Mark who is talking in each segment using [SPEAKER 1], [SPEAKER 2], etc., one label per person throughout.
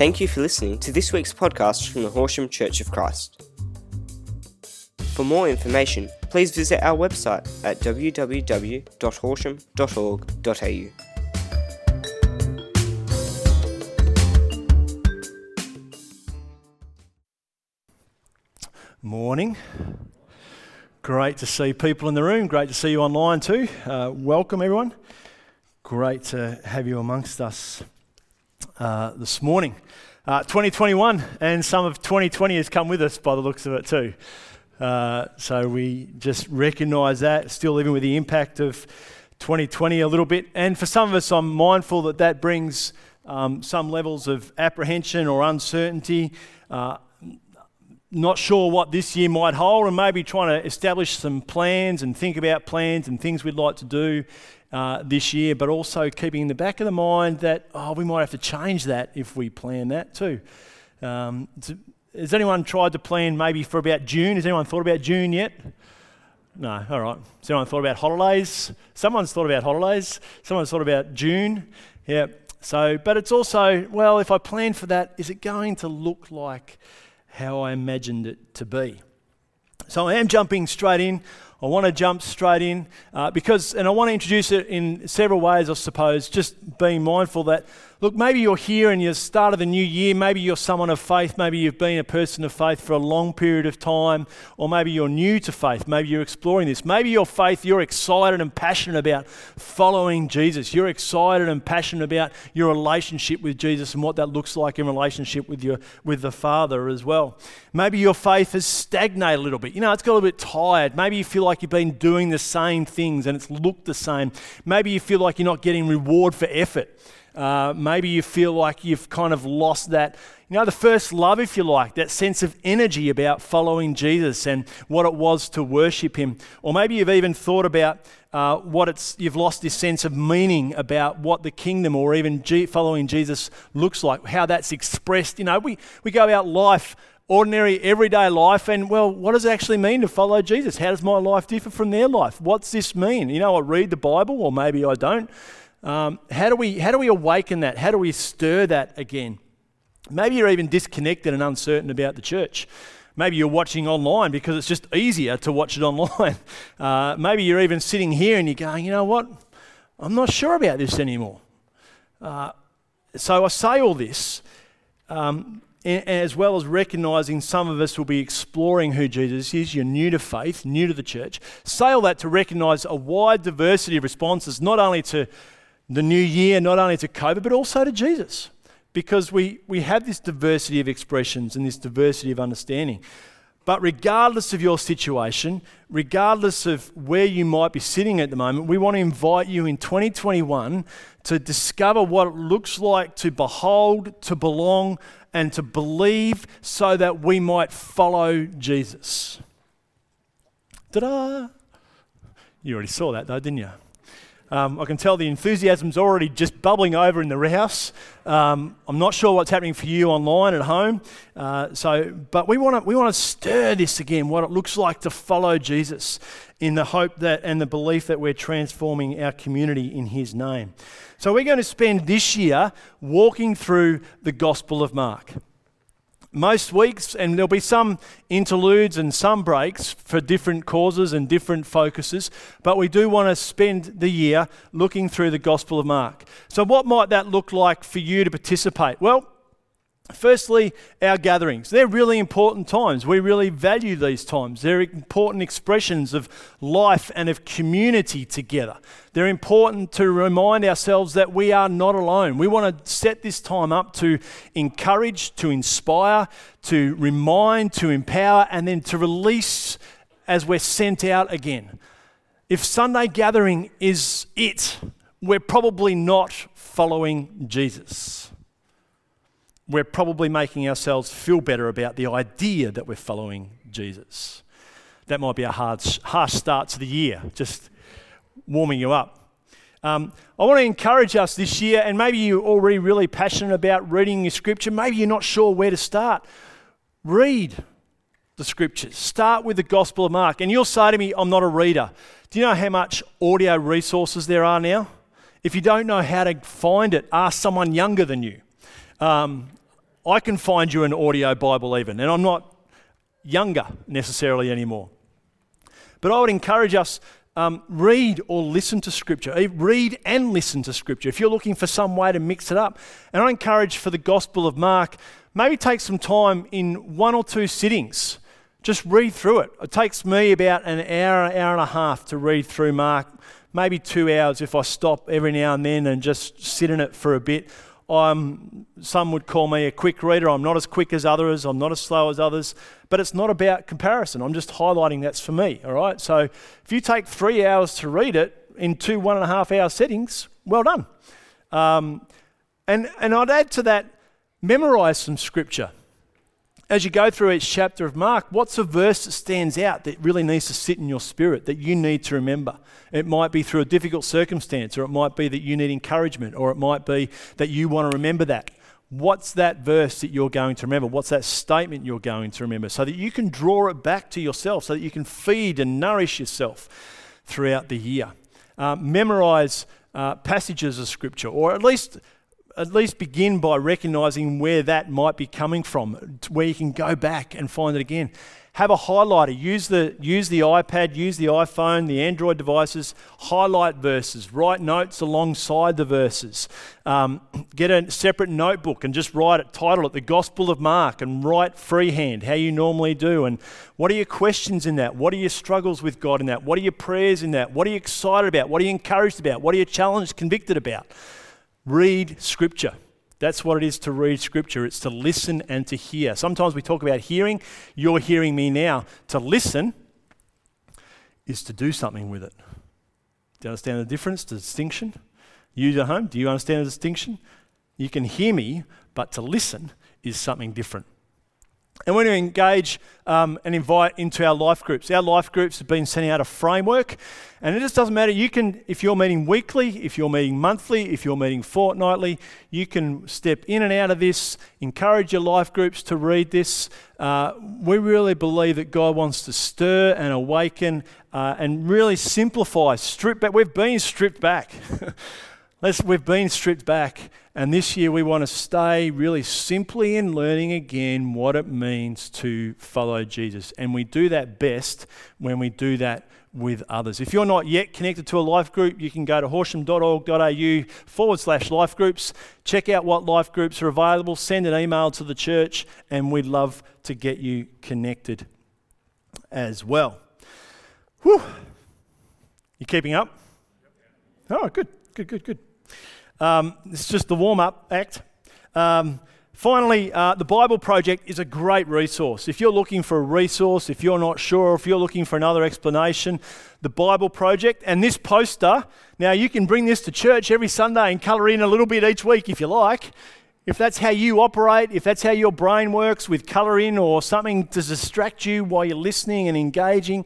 [SPEAKER 1] Thank you for listening to this week's podcast from the Horsham Church of Christ. For more information, please visit our website at www.horsham.org.au.
[SPEAKER 2] Morning. Great to see people in the room. Great to see you online too. Uh, welcome, everyone. Great to have you amongst us uh, this morning. Uh, 2021 and some of 2020 has come with us by the looks of it too. Uh, so we just recognise that, still living with the impact of 2020 a little bit. And for some of us, I'm mindful that that brings um, some levels of apprehension or uncertainty. Uh, not sure what this year might hold, and maybe trying to establish some plans and think about plans and things we'd like to do uh, this year, but also keeping in the back of the mind that, oh, we might have to change that if we plan that too. Um, has anyone tried to plan maybe for about June? Has anyone thought about June yet? No, all right. Has anyone thought about holidays? Someone's thought about holidays. Someone's thought about June. Yeah. So, but it's also, well, if I plan for that, is it going to look like how I imagined it to be. So I am jumping straight in. I want to jump straight in uh, because, and I want to introduce it in several ways, I suppose, just being mindful that Look, maybe you're here and you're start of the new year. Maybe you're someone of faith. Maybe you've been a person of faith for a long period of time. Or maybe you're new to faith. Maybe you're exploring this. Maybe your faith, you're excited and passionate about following Jesus. You're excited and passionate about your relationship with Jesus and what that looks like in relationship with, your, with the Father as well. Maybe your faith has stagnated a little bit. You know, it's got a little bit tired. Maybe you feel like you've been doing the same things and it's looked the same. Maybe you feel like you're not getting reward for effort. Uh, maybe you feel like you've kind of lost that, you know, the first love, if you like, that sense of energy about following Jesus and what it was to worship Him. Or maybe you've even thought about uh, what it's, you've lost this sense of meaning about what the kingdom or even G- following Jesus looks like, how that's expressed. You know, we, we go about life ordinary, everyday life. And well, what does it actually mean to follow Jesus? How does my life differ from their life? What's this mean? You know, I read the Bible, or maybe I don't. Um, how, do we, how do we awaken that? How do we stir that again? Maybe you're even disconnected and uncertain about the church. Maybe you're watching online because it's just easier to watch it online. Uh, maybe you're even sitting here and you're going, you know what? I'm not sure about this anymore. Uh, so I say all this um, as well as recognizing some of us will be exploring who Jesus is. You're new to faith, new to the church. Say all that to recognize a wide diversity of responses, not only to the new year, not only to COVID, but also to Jesus. Because we, we have this diversity of expressions and this diversity of understanding. But regardless of your situation, regardless of where you might be sitting at the moment, we want to invite you in 2021 to discover what it looks like to behold, to belong, and to believe so that we might follow Jesus. Ta da! You already saw that though, didn't you? Um, I can tell the enthusiasm's already just bubbling over in the house. Um, I'm not sure what's happening for you online at home. Uh, so, but we want to we want to stir this again. What it looks like to follow Jesus, in the hope that and the belief that we're transforming our community in His name. So, we're going to spend this year walking through the Gospel of Mark most weeks, and there'll be some interludes and some breaks for different causes and different focuses, but we do want to spend the year looking through the Gospel of Mark. So, what might that look like for you to participate? Well, Firstly, our gatherings. They're really important times. We really value these times. They're important expressions of life and of community together. They're important to remind ourselves that we are not alone. We want to set this time up to encourage, to inspire, to remind, to empower, and then to release as we're sent out again. If Sunday gathering is it, we're probably not following Jesus we're probably making ourselves feel better about the idea that we're following Jesus. That might be a hard, harsh start to the year, just warming you up. Um, I want to encourage us this year, and maybe you're already really passionate about reading your scripture. Maybe you're not sure where to start. Read the scriptures. Start with the Gospel of Mark. And you'll say to me, I'm not a reader. Do you know how much audio resources there are now? If you don't know how to find it, ask someone younger than you. Um, I can find you an audio Bible even, and I'm not younger necessarily anymore. But I would encourage us um, read or listen to Scripture. Read and listen to Scripture if you're looking for some way to mix it up. And I encourage for the Gospel of Mark, maybe take some time in one or two sittings. Just read through it. It takes me about an hour, hour and a half to read through Mark, maybe two hours if I stop every now and then and just sit in it for a bit. I'm, some would call me a quick reader. I'm not as quick as others. I'm not as slow as others. But it's not about comparison. I'm just highlighting that's for me. All right. So if you take three hours to read it in two one and a half hour settings, well done. Um, and and I'd add to that, memorize some scripture as you go through each chapter of Mark, what's a verse that stands out that really needs to sit in your spirit that you need to remember? It might be through a difficult circumstance, or it might be that you need encouragement, or it might be that you want to remember that. What's that verse that you're going to remember? What's that statement you're going to remember? So that you can draw it back to yourself, so that you can feed and nourish yourself throughout the year. Uh, memorize uh, passages of Scripture, or at least at least begin by recognizing where that might be coming from, where you can go back and find it again. Have a highlighter. Use the, use the iPad, use the iPhone, the Android devices. Highlight verses. Write notes alongside the verses. Um, get a separate notebook and just write it, title it The Gospel of Mark, and write freehand, how you normally do. And what are your questions in that? What are your struggles with God in that? What are your prayers in that? What are you excited about? What are you encouraged about? What are you challenged, convicted about? Read Scripture. That's what it is to read Scripture. It's to listen and to hear. Sometimes we talk about hearing. You're hearing me now. To listen is to do something with it. Do you understand the difference, the distinction? You at home, do you understand the distinction? You can hear me, but to listen is something different. And we're going to engage um, and invite into our life groups. Our life groups have been sending out a framework, and it just doesn't matter. You can, if you're meeting weekly, if you're meeting monthly, if you're meeting fortnightly, you can step in and out of this. Encourage your life groups to read this. Uh, we really believe that God wants to stir and awaken uh, and really simplify, strip back. We've been stripped back. Let's, we've been stripped back, and this year we want to stay really simply in learning again what it means to follow Jesus. And we do that best when we do that with others. If you're not yet connected to a life group, you can go to horsham.org.au forward slash life groups. Check out what life groups are available, send an email to the church, and we'd love to get you connected as well. Whew. You keeping up? Oh, good, good, good, good. Um, it's just the warm up act. Um, finally, uh, the Bible Project is a great resource. If you're looking for a resource, if you're not sure, if you're looking for another explanation, the Bible Project and this poster. Now, you can bring this to church every Sunday and colour in a little bit each week if you like. If that's how you operate, if that's how your brain works with colour in or something to distract you while you're listening and engaging,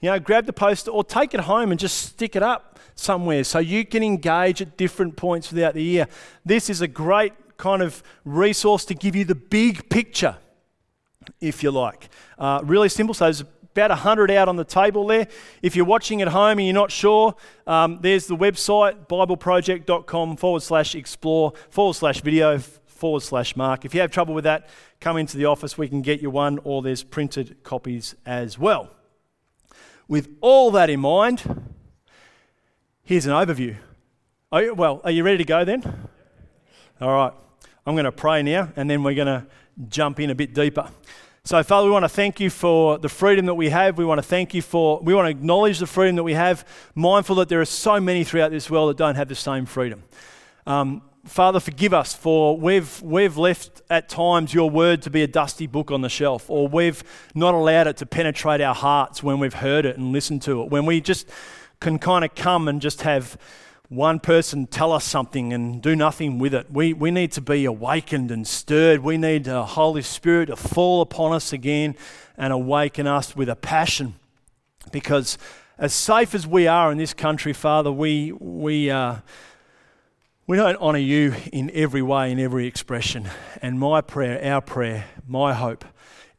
[SPEAKER 2] you know, grab the poster or take it home and just stick it up somewhere so you can engage at different points throughout the year. This is a great kind of resource to give you the big picture, if you like. Uh, really simple. So there's about 100 out on the table there. If you're watching at home and you're not sure, um, there's the website, bibleproject.com forward slash explore forward slash video forward slash mark. If you have trouble with that, come into the office. We can get you one, or there's printed copies as well. With all that in mind, Here's an overview. Are you, well, are you ready to go then? All right. I'm going to pray now and then we're going to jump in a bit deeper. So, Father, we want to thank you for the freedom that we have. We want to thank you for, we want to acknowledge the freedom that we have, mindful that there are so many throughout this world that don't have the same freedom. Um, Father, forgive us for we've, we've left at times your word to be a dusty book on the shelf, or we've not allowed it to penetrate our hearts when we've heard it and listened to it. When we just can kind of come and just have one person tell us something and do nothing with it. We, we need to be awakened and stirred. We need the Holy Spirit to fall upon us again and awaken us with a passion. Because as safe as we are in this country, Father, we, we, uh, we don't honour you in every way, in every expression. And my prayer, our prayer, my hope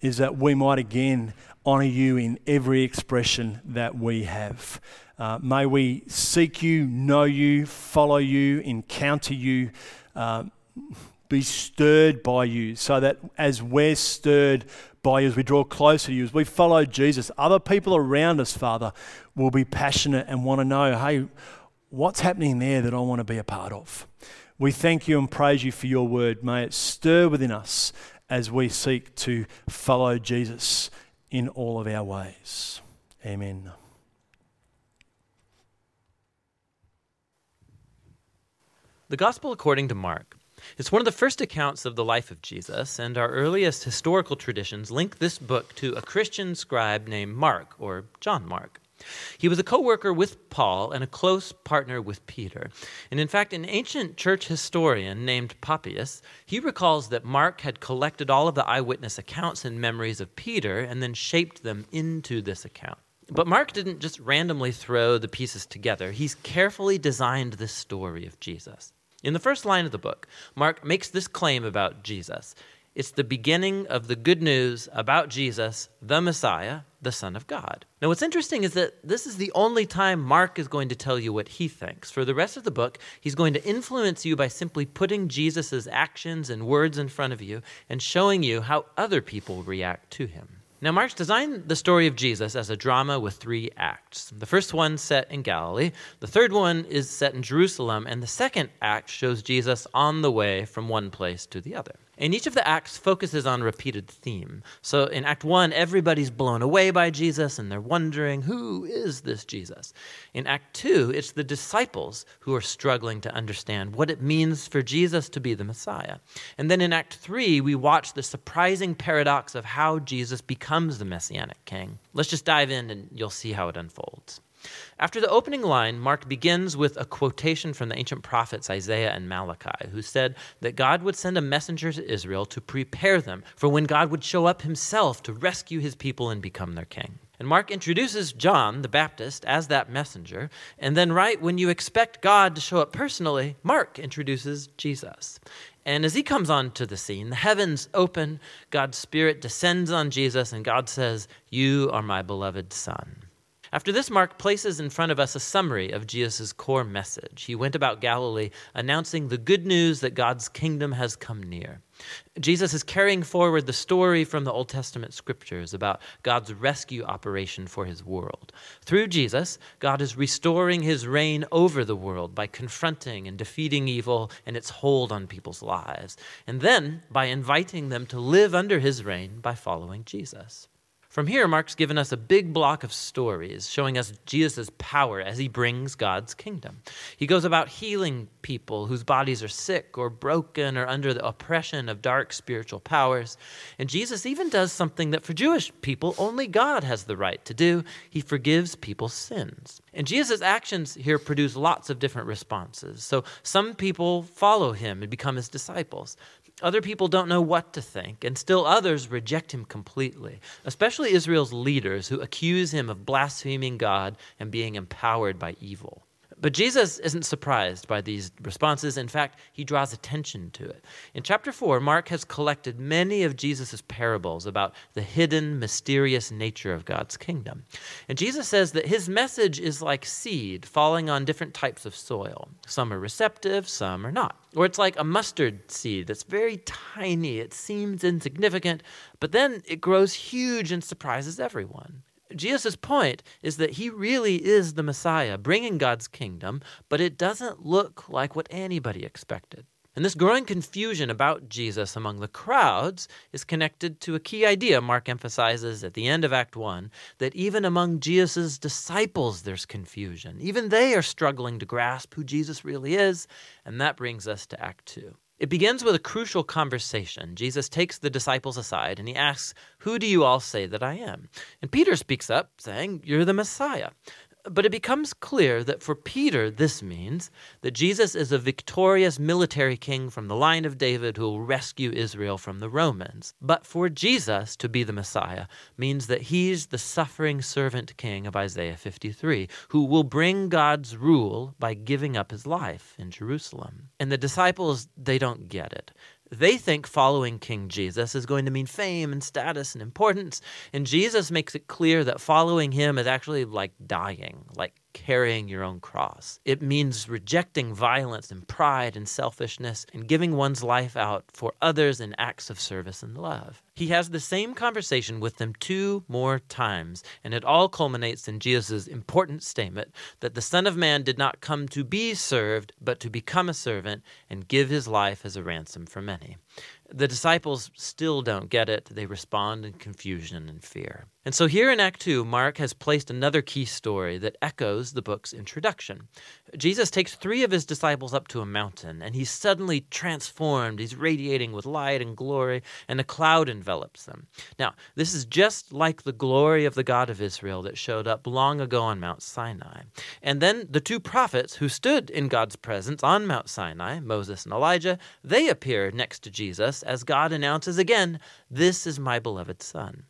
[SPEAKER 2] is that we might again honour you in every expression that we have. Uh, may we seek you, know you, follow you, encounter you, uh, be stirred by you, so that as we're stirred by you, as we draw closer to you, as we follow Jesus, other people around us, Father, will be passionate and want to know, hey, what's happening there that I want to be a part of? We thank you and praise you for your word. May it stir within us as we seek to follow Jesus in all of our ways. Amen.
[SPEAKER 3] The Gospel according to Mark it's one of the first accounts of the life of Jesus, and our earliest historical traditions link this book to a Christian scribe named Mark, or John Mark. He was a co worker with Paul and a close partner with Peter. And in fact, an ancient church historian named Papias, he recalls that Mark had collected all of the eyewitness accounts and memories of Peter and then shaped them into this account. But Mark didn't just randomly throw the pieces together. He's carefully designed this story of Jesus. In the first line of the book, Mark makes this claim about Jesus. It's the beginning of the good news about Jesus, the Messiah, the Son of God. Now, what's interesting is that this is the only time Mark is going to tell you what he thinks. For the rest of the book, he's going to influence you by simply putting Jesus' actions and words in front of you and showing you how other people react to him. Now, Mark's designed the story of Jesus as a drama with three acts. The first one set in Galilee, the third one is set in Jerusalem, and the second act shows Jesus on the way from one place to the other. And each of the acts focuses on a repeated theme. So in Act 1, everybody's blown away by Jesus and they're wondering, who is this Jesus? In Act 2, it's the disciples who are struggling to understand what it means for Jesus to be the Messiah. And then in Act 3, we watch the surprising paradox of how Jesus becomes the Messianic king. Let's just dive in and you'll see how it unfolds. After the opening line, Mark begins with a quotation from the ancient prophets Isaiah and Malachi, who said that God would send a messenger to Israel to prepare them for when God would show up himself to rescue his people and become their king. And Mark introduces John the Baptist as that messenger. And then, right when you expect God to show up personally, Mark introduces Jesus. And as he comes onto the scene, the heavens open, God's Spirit descends on Jesus, and God says, You are my beloved Son. After this, Mark places in front of us a summary of Jesus' core message. He went about Galilee announcing the good news that God's kingdom has come near. Jesus is carrying forward the story from the Old Testament scriptures about God's rescue operation for his world. Through Jesus, God is restoring his reign over the world by confronting and defeating evil and its hold on people's lives, and then by inviting them to live under his reign by following Jesus. From here, Mark's given us a big block of stories showing us Jesus' power as he brings God's kingdom. He goes about healing people whose bodies are sick or broken or under the oppression of dark spiritual powers. And Jesus even does something that for Jewish people only God has the right to do he forgives people's sins. And Jesus' actions here produce lots of different responses. So some people follow him and become his disciples. Other people don't know what to think, and still others reject him completely, especially Israel's leaders who accuse him of blaspheming God and being empowered by evil. But Jesus isn't surprised by these responses. In fact, he draws attention to it. In chapter 4, Mark has collected many of Jesus' parables about the hidden, mysterious nature of God's kingdom. And Jesus says that his message is like seed falling on different types of soil. Some are receptive, some are not. Or it's like a mustard seed that's very tiny, it seems insignificant, but then it grows huge and surprises everyone. Jesus' point is that he really is the Messiah, bringing God's kingdom, but it doesn't look like what anybody expected. And this growing confusion about Jesus among the crowds is connected to a key idea Mark emphasizes at the end of Act 1 that even among Jesus' disciples there's confusion. Even they are struggling to grasp who Jesus really is, and that brings us to Act 2. It begins with a crucial conversation. Jesus takes the disciples aside and he asks, Who do you all say that I am? And Peter speaks up, saying, You're the Messiah. But it becomes clear that for Peter, this means that Jesus is a victorious military king from the line of David who will rescue Israel from the Romans. But for Jesus to be the Messiah means that he's the suffering servant king of Isaiah 53, who will bring God's rule by giving up his life in Jerusalem. And the disciples, they don't get it. They think following King Jesus is going to mean fame and status and importance. And Jesus makes it clear that following him is actually like dying, like carrying your own cross. It means rejecting violence and pride and selfishness and giving one's life out for others in acts of service and love. He has the same conversation with them two more times, and it all culminates in Jesus' important statement that the Son of Man did not come to be served, but to become a servant and give his life as a ransom for many. The disciples still don't get it. They respond in confusion and fear. And so here in Act 2, Mark has placed another key story that echoes the book's introduction. Jesus takes three of his disciples up to a mountain, and he's suddenly transformed. He's radiating with light and glory, and a cloud envelops them. Now, this is just like the glory of the God of Israel that showed up long ago on Mount Sinai. And then the two prophets who stood in God's presence on Mount Sinai, Moses and Elijah, they appear next to Jesus as God announces again, This is my beloved Son.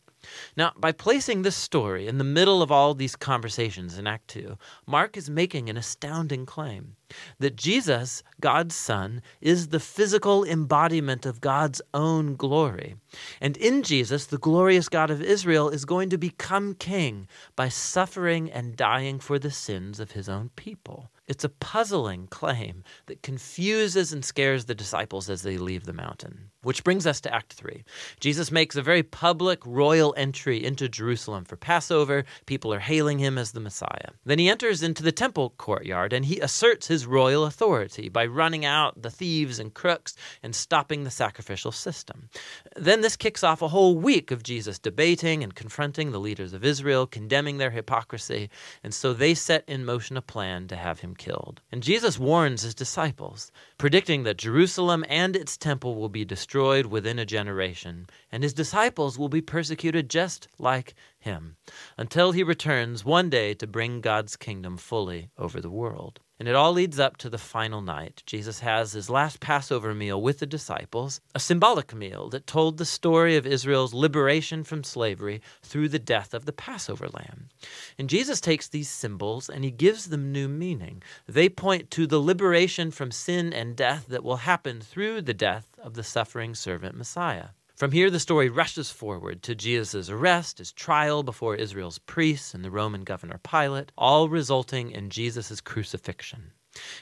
[SPEAKER 3] Now, by placing this story in the middle of all these conversations in Act 2, Mark is making an astounding claim that Jesus, God's Son, is the physical embodiment of God's own glory. And in Jesus, the glorious God of Israel is going to become king by suffering and dying for the sins of his own people. It's a puzzling claim that confuses and scares the disciples as they leave the mountain. Which brings us to Act 3. Jesus makes a very public royal entry into Jerusalem for Passover. People are hailing him as the Messiah. Then he enters into the temple courtyard and he asserts his royal authority by running out the thieves and crooks and stopping the sacrificial system. Then this kicks off a whole week of Jesus debating and confronting the leaders of Israel, condemning their hypocrisy, and so they set in motion a plan to have him killed. And Jesus warns his disciples, predicting that Jerusalem and its temple will be destroyed within a generation, and his disciples will be persecuted just like him, until he returns one day to bring God's kingdom fully over the world. And it all leads up to the final night. Jesus has his last Passover meal with the disciples, a symbolic meal that told the story of Israel's liberation from slavery through the death of the Passover lamb. And Jesus takes these symbols and he gives them new meaning. They point to the liberation from sin and death that will happen through the death of the suffering servant Messiah. From here, the story rushes forward to Jesus' arrest, his trial before Israel's priests and the Roman governor Pilate, all resulting in Jesus' crucifixion.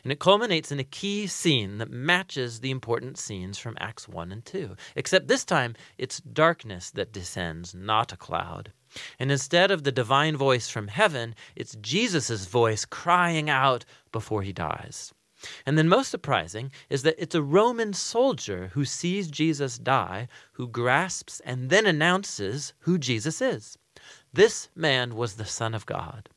[SPEAKER 3] And it culminates in a key scene that matches the important scenes from Acts 1 and 2, except this time it's darkness that descends, not a cloud. And instead of the divine voice from heaven, it's Jesus' voice crying out before he dies. And then, most surprising is that it's a Roman soldier who sees Jesus die, who grasps and then announces who Jesus is. This man was the Son of God.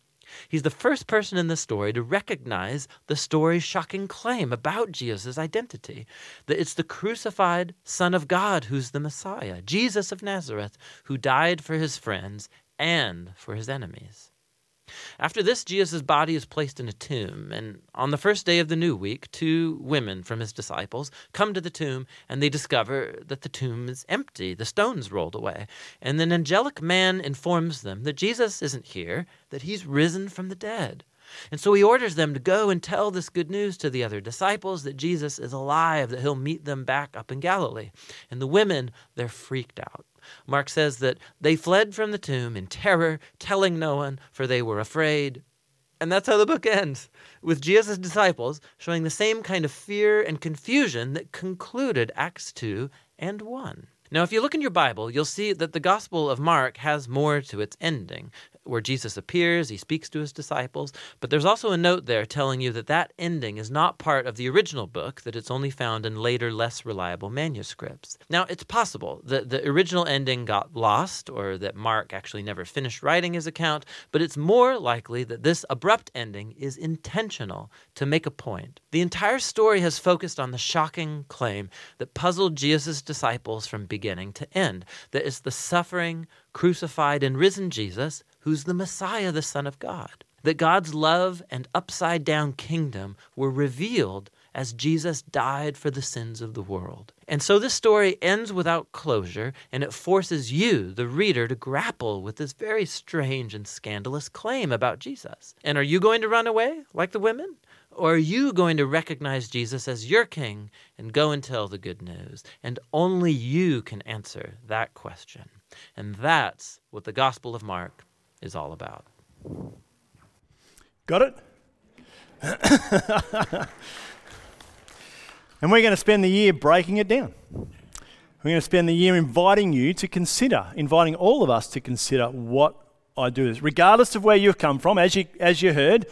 [SPEAKER 3] He's the first person in the story to recognize the story's shocking claim about Jesus' identity that it's the crucified Son of God who's the Messiah, Jesus of Nazareth, who died for his friends and for his enemies. After this, Jesus' body is placed in a tomb, and on the first day of the new week, two women from his disciples come to the tomb and they discover that the tomb is empty, the stones rolled away. And an angelic man informs them that Jesus isn't here, that he's risen from the dead. And so he orders them to go and tell this good news to the other disciples that Jesus is alive, that he'll meet them back up in Galilee. And the women, they're freaked out. Mark says that they fled from the tomb in terror, telling no one, for they were afraid. And that's how the book ends, with Jesus' disciples showing the same kind of fear and confusion that concluded Acts 2 and 1. Now, if you look in your Bible, you'll see that the Gospel of Mark has more to its ending where Jesus appears, he speaks to his disciples, but there's also a note there telling you that that ending is not part of the original book, that it's only found in later, less reliable manuscripts. Now, it's possible that the original ending got lost or that Mark actually never finished writing his account, but it's more likely that this abrupt ending is intentional to make a point. The entire story has focused on the shocking claim that puzzled Jesus' disciples from beginning to end that it's the suffering, crucified, and risen Jesus who's the Messiah, the Son of God. That God's love and upside down kingdom were revealed as Jesus died for the sins of the world. And so this story ends without closure, and it forces you, the reader, to grapple with this very strange and scandalous claim about Jesus. And are you going to run away like the women? Or are you going to recognize Jesus as your king and go and tell the good news? And only you can answer that question. And that's what the Gospel of Mark is all about.
[SPEAKER 2] Got it? and we're going to spend the year breaking it down. We're going to spend the year inviting you to consider, inviting all of us to consider what I do this. Regardless of where you've come from, as you, as you heard,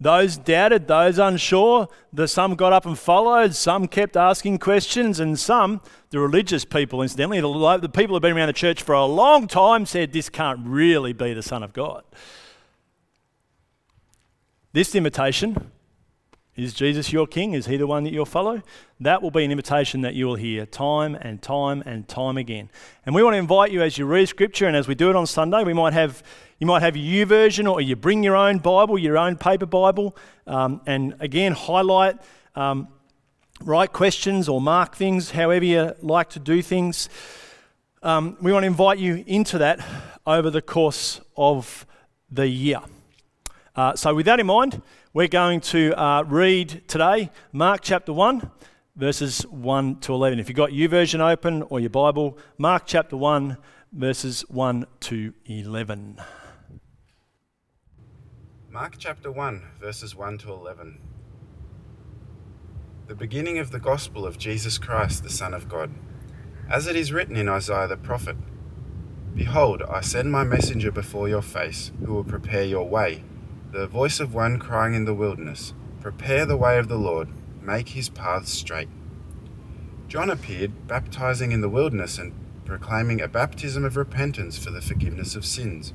[SPEAKER 2] those doubted, those unsure, the, some got up and followed, some kept asking questions, and some, the religious people, incidentally, the, the people who've been around the church for a long time, said this can't really be the Son of God. This invitation is Jesus your King? Is he the one that you'll follow? That will be an invitation that you will hear time and time and time again. And we want to invite you as you read Scripture and as we do it on Sunday, we might have you might have a YouVersion, or you bring your own Bible, your own paper Bible, um, and again highlight, um, write questions or mark things, however you like to do things. Um, we want to invite you into that over the course of the year. Uh, so, with that in mind, we're going to uh, read today Mark chapter 1, verses 1 to 11. If you've got YouVersion open or your Bible, Mark chapter 1, verses 1 to 11.
[SPEAKER 4] Mark chapter 1, verses 1 to 11. The beginning of the gospel of Jesus Christ, the Son of God. As it is written in Isaiah the prophet Behold, I send my messenger before your face, who will prepare your way the voice of one crying in the wilderness, Prepare the way of the Lord, make his paths straight. John appeared, baptizing in the wilderness and proclaiming a baptism of repentance for the forgiveness of sins.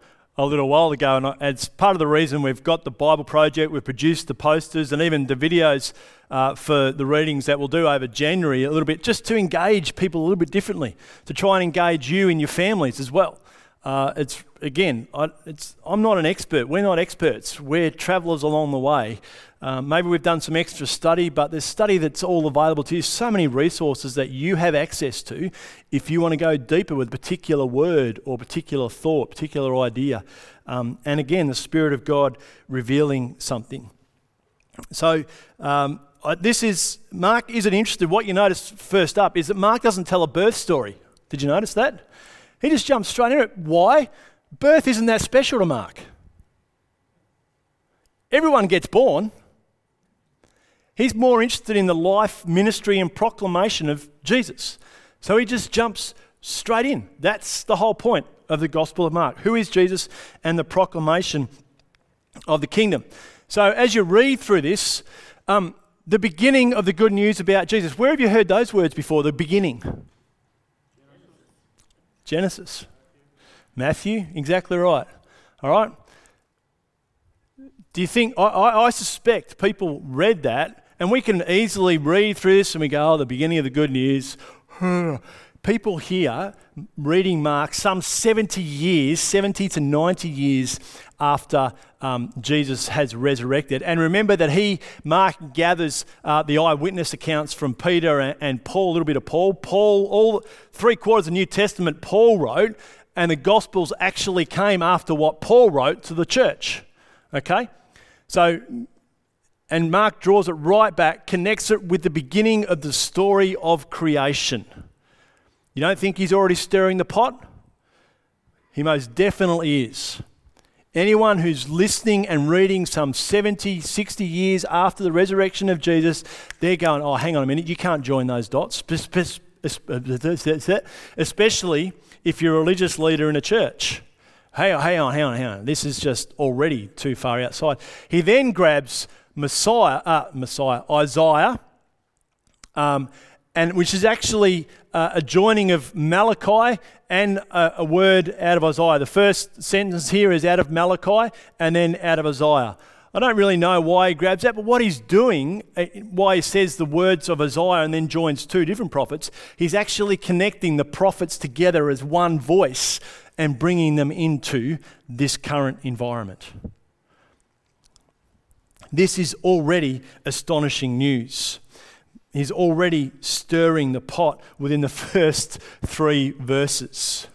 [SPEAKER 2] a little while ago, and it's part of the reason we've got the Bible Project. We've produced the posters and even the videos uh, for the readings that we'll do over January a little bit, just to engage people a little bit differently, to try and engage you and your families as well. Uh, it's again, I, it's, I'm not an expert. We're not experts. We're travellers along the way. Uh, maybe we've done some extra study, but there's study that's all available to you. So many resources that you have access to if you want to go deeper with a particular word or particular thought, particular idea. Um, and again, the Spirit of God revealing something. So, um, this is Mark isn't interested. What you notice first up is that Mark doesn't tell a birth story. Did you notice that? He just jumps straight in it. Why? Birth isn't that special to Mark. Everyone gets born. He's more interested in the life, ministry, and proclamation of Jesus. So he just jumps straight in. That's the whole point of the Gospel of Mark. Who is Jesus and the proclamation of the kingdom? So as you read through this, um, the beginning of the good news about Jesus, where have you heard those words before? The beginning. Genesis. Matthew, exactly right. All right? Do you think, I, I, I, suspect people read that, and we can easily read through this and we go, oh, the beginning of the good news. people here reading Mark some 70 years, 70 to 90 years after um, Jesus has resurrected. And remember that he, Mark, gathers uh, the eyewitness accounts from Peter and, and Paul, a little bit of Paul. Paul, all three quarters of the New Testament, Paul wrote, and the Gospels actually came after what Paul wrote to the church. Okay? So, and Mark draws it right back, connects it with the beginning of the story of creation. You don't think he's already stirring the pot? He most definitely is. Anyone who's listening and reading some 70, 60 years after the resurrection of Jesus, they're going, oh, hang on a minute, you can't join those dots. Especially if you're a religious leader in a church. On, hang on, hang on, hang on. This is just already too far outside. He then grabs Messiah, uh, Messiah, Isaiah, um, and which is actually uh, a joining of Malachi and a, a, word out of Isaiah. The first sentence here is out of Malachi and then out of Isaiah. I don't really know why he grabs that, but what he's doing, uh, why he says the words of Isaiah and then joins two different prophets, he's actually connecting the prophets together as one voice and bringing them into this current environment. This is already astonishing news. He's already stirring the pot within the first three verses.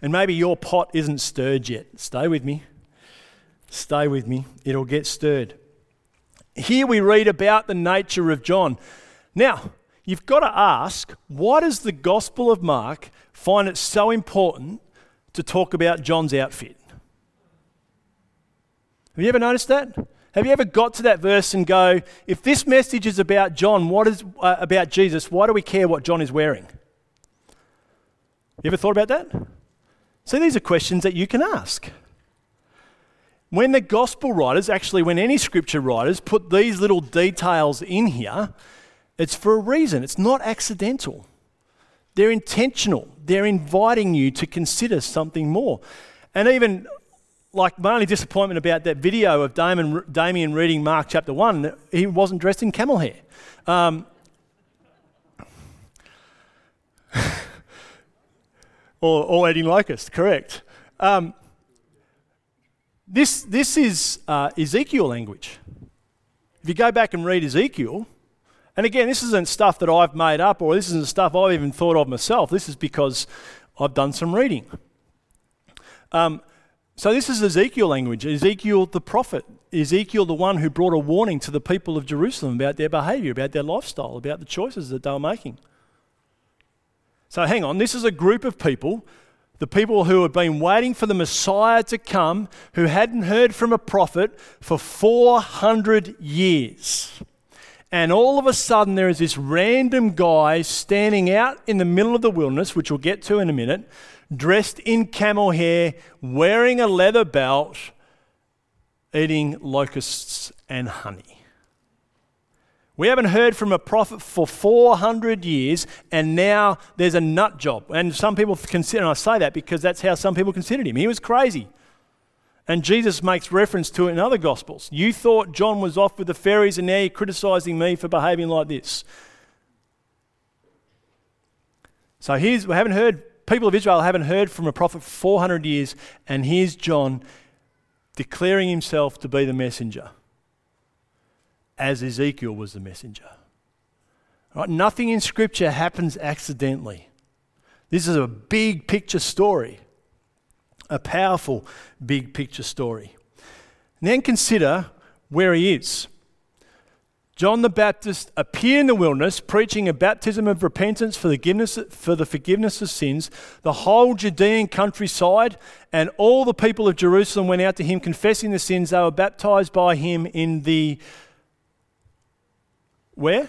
[SPEAKER 2] And maybe your pot isn't stirred yet. Stay with me. Stay with me. It'll get stirred. Here we read about the nature of John. Now, you've got to ask why does the Gospel of Mark find it so important to talk about John's outfit? Have you ever noticed that? Have you ever got to that verse and go, if this message is about John, what is uh, about Jesus, why do we care what John is wearing? You ever thought about that? So these are questions that you can ask. When the gospel writers, actually, when any scripture writers put these little details in here, it's for a reason. It's not accidental. They're intentional. They're inviting you to consider something more. And even like my only disappointment about that video of Damien, Damien reading Mark chapter 1, he wasn't dressed in camel hair. Um, or, or eating locust, correct. Um, this, this is uh, Ezekiel language. If you go back and read Ezekiel, and again, this isn't stuff that I've made up or this isn't stuff I've even thought of myself. This is because I've done some reading. Um, so, this is Ezekiel language. Ezekiel the prophet. Ezekiel the one who brought a warning to the people of Jerusalem about their behavior, about their lifestyle, about the choices that they were making. So, hang on. This is a group of people, the people who had been waiting for the Messiah to come, who hadn't heard from a prophet for 400 years. And all of a sudden, there is this random guy standing out in the middle of the wilderness, which we'll get to in a minute, dressed in camel hair, wearing a leather belt, eating locusts and honey. We haven't heard from a prophet for 400 years, and now there's a nut job. And some people consider, and I say that because that's how some people considered him. He was crazy. And Jesus makes reference to it in other Gospels. You thought John was off with the fairies, and now you're criticizing me for behaving like this. So here's, we haven't heard people of Israel haven't heard from a prophet for 400 years, and here's John declaring himself to be the messenger, as Ezekiel was the messenger. Right? Nothing in Scripture happens accidentally. This is a big picture story, a powerful big picture story. And then consider where he is. John the Baptist appeared in the wilderness preaching a baptism of repentance for the, forgiveness, for the forgiveness of sins. The whole Judean countryside and all the people of Jerusalem went out to him confessing the sins. They were baptized by him in the where?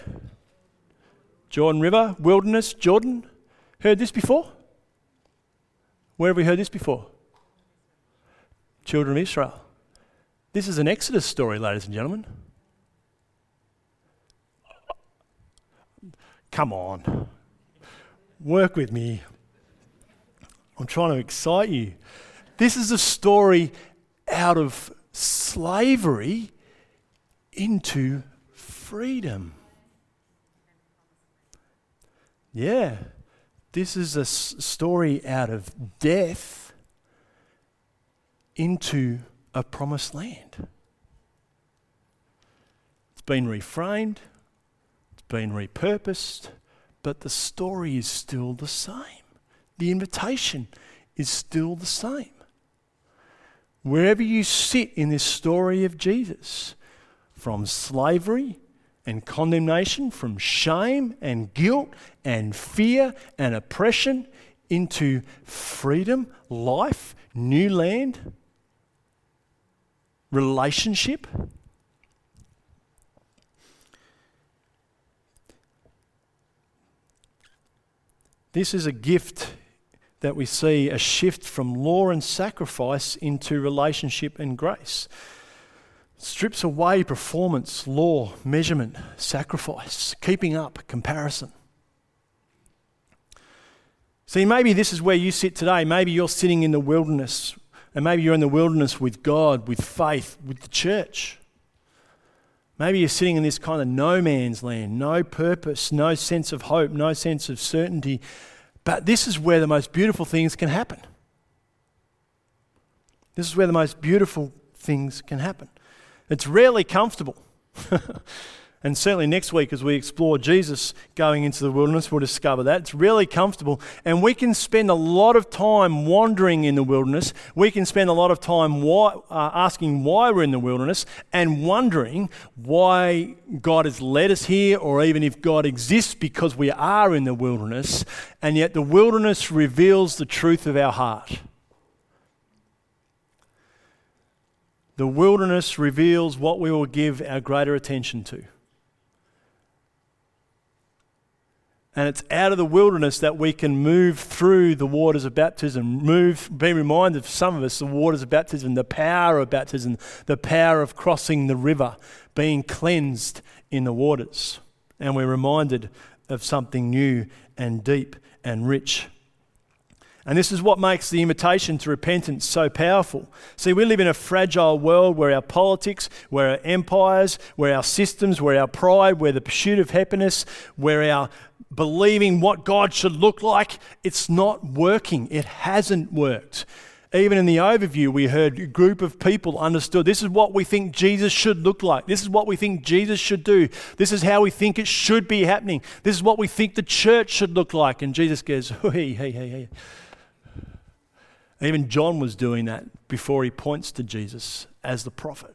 [SPEAKER 2] Jordan River, wilderness, Jordan. Heard this before? Where have we heard this before? Children of Israel. This is an Exodus story, ladies and gentlemen. Come on. Work with me. I'm trying to excite you. This is a story out of slavery into freedom. Yeah, this is a s- story out of death into a promised land. It's been reframed, been repurposed, but the story is still the same. The invitation is still the same. Wherever you sit in this story of Jesus, from slavery and condemnation, from shame and guilt and fear and oppression, into freedom, life, new land, relationship. This is a gift that we see a shift from law and sacrifice into relationship and grace. Strips away performance, law, measurement, sacrifice, keeping up, comparison. See, maybe this is where you sit today. Maybe you're sitting in the wilderness, and maybe you're in the wilderness with God, with faith, with the church. Maybe you're sitting in this kind of no man's land, no purpose, no sense of hope, no sense of certainty. But this is where the most beautiful things can happen. This is where the most beautiful things can happen. It's rarely comfortable. And certainly next week, as we explore Jesus going into the wilderness, we'll discover that. It's really comfortable. And we can spend a lot of time wandering in the wilderness. We can spend a lot of time why, uh, asking why we're in the wilderness and wondering why God has led us here, or even if God exists because we are in the wilderness. And yet the wilderness reveals the truth of our heart. The wilderness reveals what we will give our greater attention to. And it's out of the wilderness that we can move through the waters of baptism, move, be reminded, of some of us, the waters of baptism, the power of baptism, the power of crossing the river, being cleansed in the waters. And we're reminded of something new and deep and rich. And this is what makes the invitation to repentance so powerful. See, we live in a fragile world where our politics, where our empires, where our systems, where our pride, where the pursuit of happiness, where our believing what God should look like, it's not working. It hasn't worked. Even in the overview, we heard a group of people understood this is what we think Jesus should look like. This is what we think Jesus should do. This is how we think it should be happening. This is what we think the church should look like. And Jesus goes, hey, hey, hey, hey. Even John was doing that before he points to Jesus as the prophet.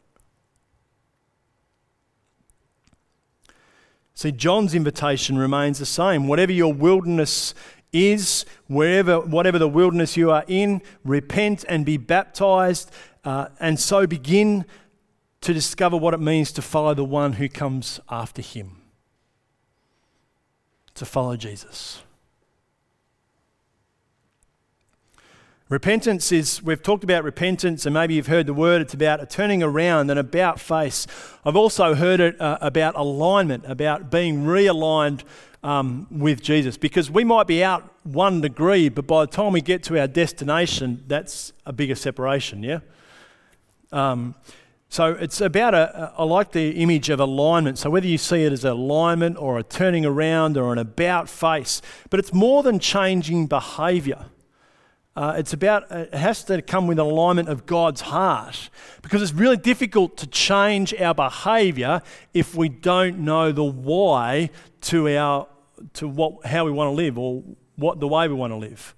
[SPEAKER 2] See, John's invitation remains the same. Whatever your wilderness is, wherever, whatever the wilderness you are in, repent and be baptized, uh, and so begin to discover what it means to follow the one who comes after him. To follow Jesus. Repentance is, we've talked about repentance, and maybe you've heard the word, it's about a turning around and about face. I've also heard it uh, about alignment, about being realigned um, with Jesus, because we might be out one degree, but by the time we get to our destination, that's a bigger separation, yeah? Um, so it's about a, I like the image of alignment. So whether you see it as alignment or a turning around or an about face, but it's more than changing behavior. Uh, it's about, uh, it has to come with an alignment of God's heart because it's really difficult to change our behavior if we don't know the why to, our, to what, how we want to live or what the way we want to live.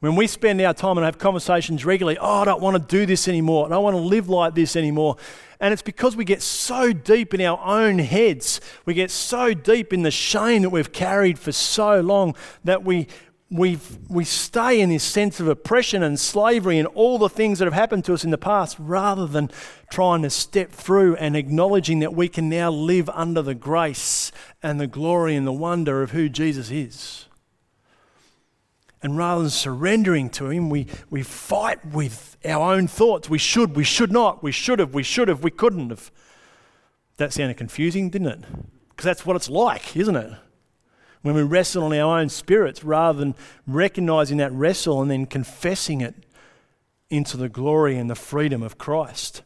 [SPEAKER 2] When we spend our time and have conversations regularly, oh, I don't want to do this anymore. I don't want to live like this anymore. And it's because we get so deep in our own heads. We get so deep in the shame that we've carried for so long that we, we we stay in this sense of oppression and slavery and all the things that have happened to us in the past rather than trying to step through and acknowledging that we can now live under the grace and the glory and the wonder of who Jesus is. And rather than surrendering to Him, we, we fight with our own thoughts. We should, we should not, we should have, we should have, we couldn't have. That sounded confusing, didn't it? Because that's what it's like, isn't it? When we wrestle on our own spirits rather than recognizing that wrestle and then confessing it into the glory and the freedom of Christ.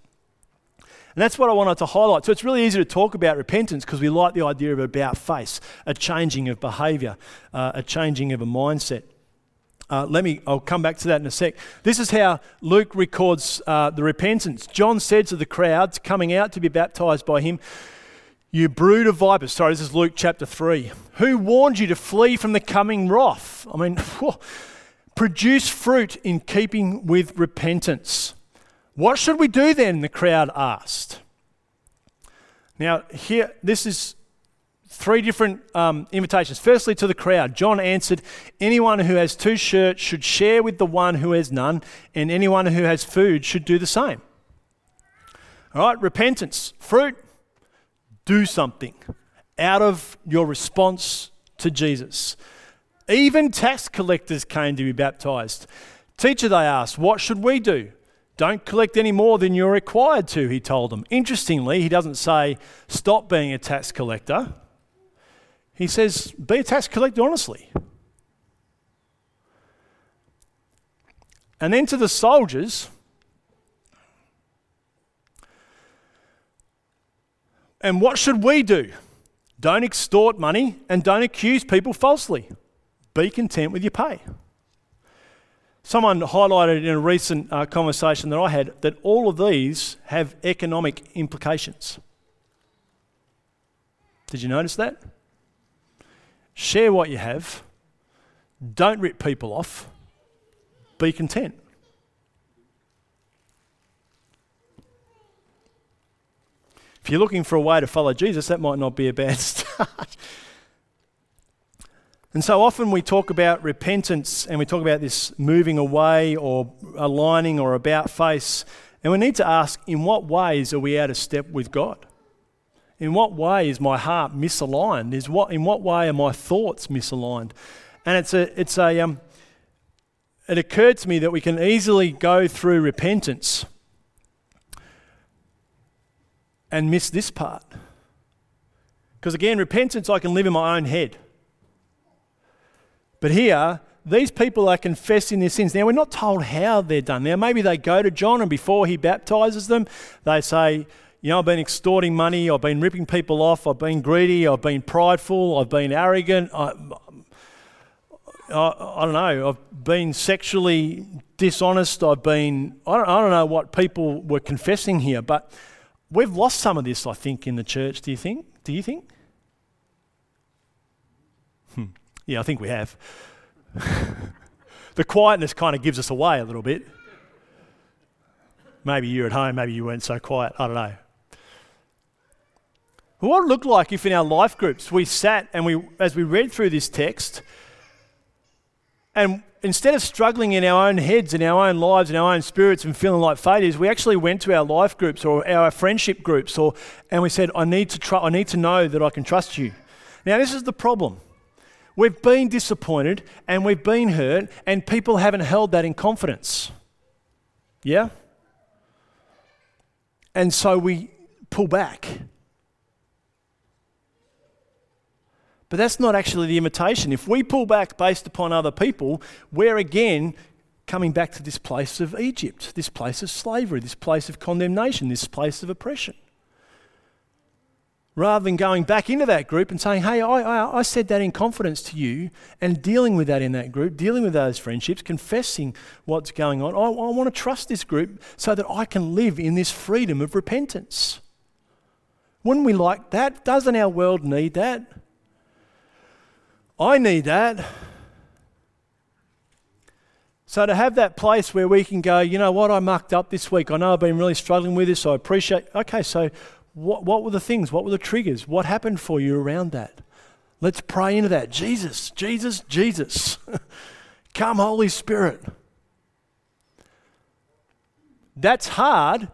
[SPEAKER 2] And that's what I wanted to highlight. So it's really easy to talk about repentance because we like the idea of about face, a changing of behavior, uh, a changing of a mindset. Uh, let me, I'll come back to that in a sec. This is how Luke records uh, the repentance. John said to the crowds coming out to be baptized by him, you brood of vipers. Sorry, this is Luke chapter 3. Who warned you to flee from the coming wrath? I mean, produce fruit in keeping with repentance. What should we do then? The crowd asked. Now, here, this is three different um, invitations. Firstly, to the crowd, John answered, Anyone who has two shirts should share with the one who has none, and anyone who has food should do the same. All right, repentance, fruit, do something out of your response to Jesus. Even tax collectors came to be baptized. Teacher, they asked, what should we do? Don't collect any more than you're required to, he told them. Interestingly, he doesn't say, stop being a tax collector. He says, be a tax collector honestly. And then to the soldiers, and what should we do? Don't extort money and don't accuse people falsely. Be content with your pay. Someone highlighted in a recent uh, conversation that I had that all of these have economic implications. Did you notice that? Share what you have. Don't rip people off. Be content. If you're looking for a way to follow Jesus, that might not be a bad start. and so often we talk about repentance and we talk about this moving away or aligning or about face. And we need to ask in what ways are we out of step with God? In what way is my heart misaligned? Is what, in what way are my thoughts misaligned? And it's a, it's a, um, it occurred to me that we can easily go through repentance and miss this part. Because again, repentance I can live in my own head. But here, these people are confessing their sins. Now, we're not told how they're done. Now, maybe they go to John and before he baptizes them, they say, You know, I've been extorting money, I've been ripping people off, I've been greedy, I've been prideful, I've been arrogant, I, I, I don't know, I've been sexually dishonest, I've been, I don't, I don't know what people were confessing here, but We've lost some of this, I think, in the church. Do you think? Do you think? Hmm. Yeah, I think we have. the quietness kind of gives us away a little bit. Maybe you're at home, maybe you weren't so quiet. I don't know. What would it look like if in our life groups we sat and we, as we read through this text, and instead of struggling in our own heads, in our own lives, in our own spirits, and feeling like failures, we actually went to our life groups or our friendship groups, or and we said, "I need to tr- I need to know that I can trust you." Now, this is the problem. We've been disappointed and we've been hurt, and people haven't held that in confidence. Yeah. And so we pull back. But that's not actually the imitation. If we pull back based upon other people, we're again coming back to this place of Egypt, this place of slavery, this place of condemnation, this place of oppression. Rather than going back into that group and saying, hey, I, I, I said that in confidence to you, and dealing with that in that group, dealing with those friendships, confessing what's going on, I, I want to trust this group so that I can live in this freedom of repentance. Wouldn't we like that? Doesn't our world need that? I need that. So to have that place where we can go, you know what, I mucked up this week. I know I've been really struggling with this, so I appreciate. Okay, so what, what were the things? What were the triggers? What happened for you around that? Let's pray into that. Jesus, Jesus, Jesus. Come, Holy Spirit. That's hard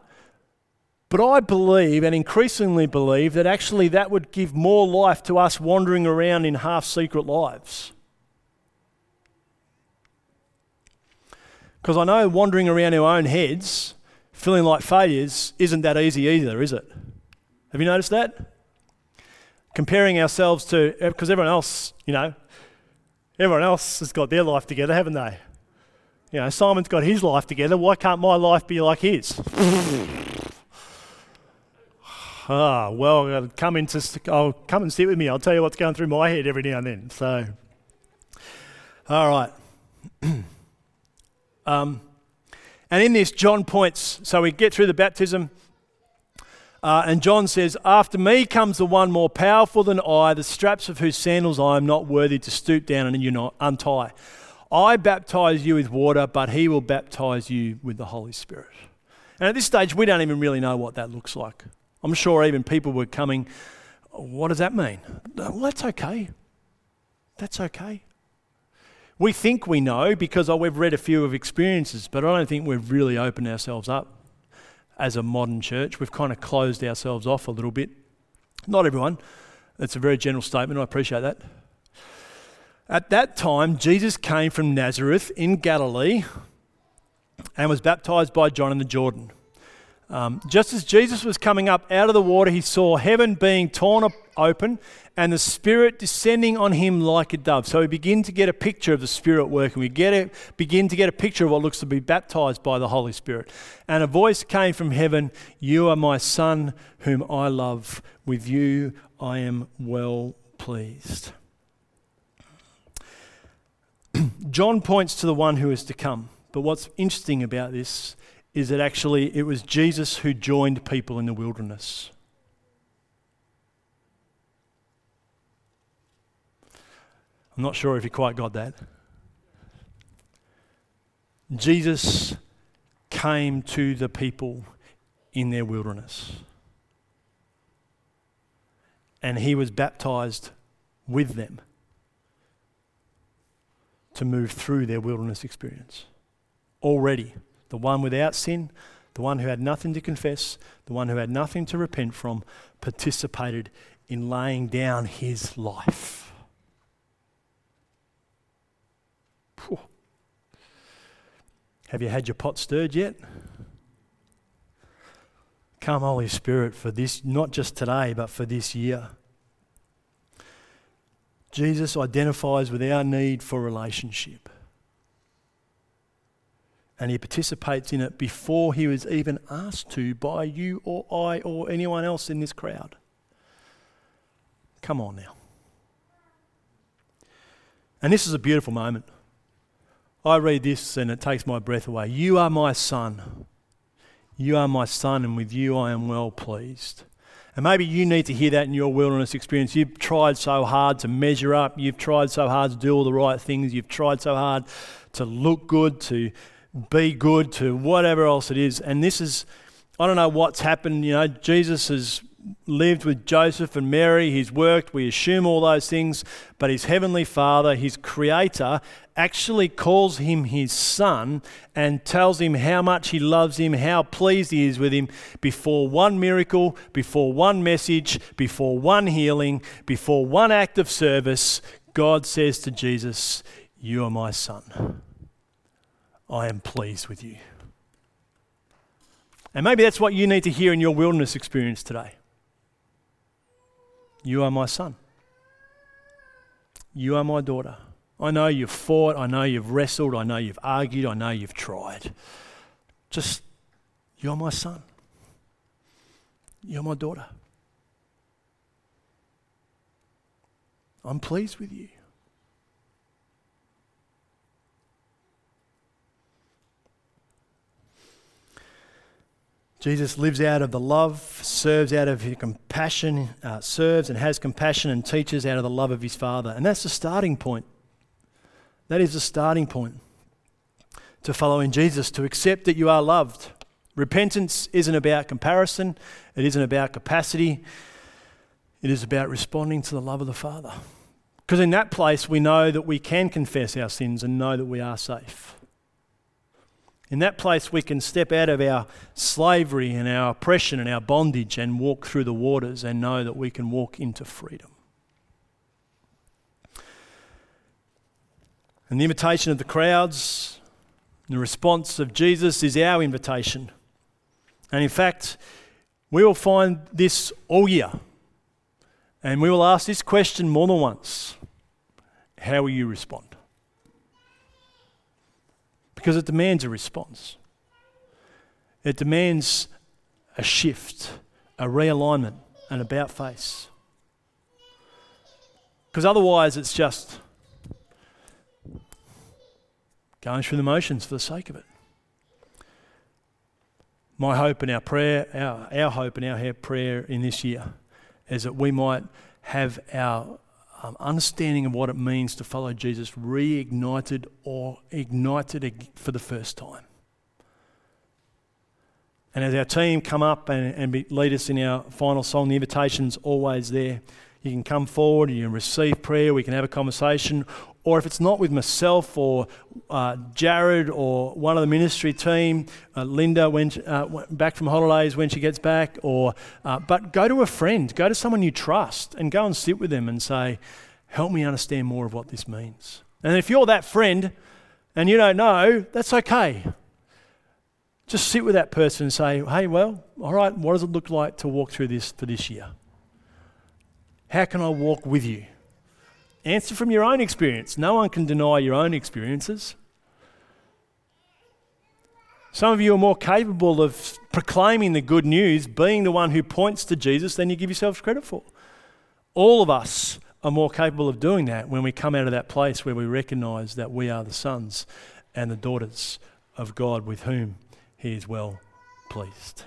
[SPEAKER 2] but I believe and increasingly believe that actually that would give more life to us wandering around in half secret lives. Because I know wandering around our own heads, feeling like failures, isn't that easy either, is it? Have you noticed that? Comparing ourselves to, eh, because everyone else, you know, everyone else has got their life together, haven't they? You know, Simon's got his life together. Why can't my life be like his? ah, well, come into, oh, come and sit with me. I'll tell you what's going through my head every now and then. So, all right. um, and in this, John points. So we get through the baptism, uh, and John says, "After me comes the one more powerful than I, the straps of whose sandals I am not worthy to stoop down and you untie. I baptize you with water, but he will baptize you with the Holy Spirit." And at this stage, we don't even really know what that looks like. I'm sure even people were coming, what does that mean? Well, that's okay. That's okay. We think we know because oh, we've read a few of experiences, but I don't think we've really opened ourselves up as a modern church. We've kind of closed ourselves off a little bit. Not everyone. That's a very general statement. I appreciate that. At that time, Jesus came from Nazareth in Galilee and was baptized by John in the Jordan. Um, just as Jesus was coming up out of the water, he saw heaven being torn open and the Spirit descending on him like a dove. So we begin to get a picture of the Spirit working. We get a, begin to get a picture of what looks to be baptized by the Holy Spirit. And a voice came from heaven You are my Son, whom I love. With you I am well pleased. John points to the one who is to come. But what's interesting about this is that actually it was Jesus who joined people in the wilderness. I'm not sure if you quite got that. Jesus came to the people in their wilderness. And he was baptized with them to move through their wilderness experience. Already, the one without sin, the one who had nothing to confess, the one who had nothing to repent from, participated in laying down his life. Have you had your pot stirred yet? Come, Holy Spirit, for this, not just today, but for this year. Jesus identifies with our need for relationship. And he participates in it before he was even asked to by you or I or anyone else in this crowd. Come on now. And this is a beautiful moment. I read this and it takes my breath away. You are my son. You are my son, and with you I am well pleased. And maybe you need to hear that in your wilderness experience. You've tried so hard to measure up. You've tried so hard to do all the right things. You've tried so hard to look good, to be good, to whatever else it is. And this is, I don't know what's happened. You know, Jesus has lived with Joseph and Mary, he's worked, we assume all those things, but his heavenly Father, his Creator, actually calls him his son and tells him how much he loves him, how pleased he is with him before one miracle, before one message, before one healing, before one act of service. God says to Jesus, You are my son. I am pleased with you. And maybe that's what you need to hear in your wilderness experience today. You are my son. You are my daughter. I know you've fought. I know you've wrestled. I know you've argued. I know you've tried. Just, you're my son. You're my daughter. I'm pleased with you. Jesus lives out of the love, serves out of his compassion, uh, serves and has compassion and teaches out of the love of his Father. And that's the starting point. That is the starting point to follow in Jesus, to accept that you are loved. Repentance isn't about comparison, it isn't about capacity, it is about responding to the love of the Father. Because in that place, we know that we can confess our sins and know that we are safe. In that place, we can step out of our slavery and our oppression and our bondage and walk through the waters and know that we can walk into freedom. And the invitation of the crowds, the response of Jesus is our invitation. And in fact, we will find this all year. And we will ask this question more than once How will you respond? Because it demands a response. It demands a shift, a realignment, an about face. Because otherwise, it's just going through the motions for the sake of it. My hope and our prayer, our, our hope and our prayer in this year is that we might have our um, understanding of what it means to follow Jesus reignited or ignited for the first time. And as our team come up and, and be, lead us in our final song, the invitation's always there. You can come forward, you can receive prayer, we can have a conversation, or if it's not with myself or uh, Jared or one of the ministry team, uh, Linda when uh, back from holidays when she gets back, or uh, but go to a friend, go to someone you trust, and go and sit with them and say, Help me understand more of what this means. And if you're that friend and you don't know, that's okay. Just sit with that person and say, hey, well, all right, what does it look like to walk through this for this year? How can I walk with you? Answer from your own experience. No one can deny your own experiences. Some of you are more capable of proclaiming the good news, being the one who points to Jesus, than you give yourselves credit for. All of us are more capable of doing that when we come out of that place where we recognize that we are the sons and the daughters of God with whom He is well pleased.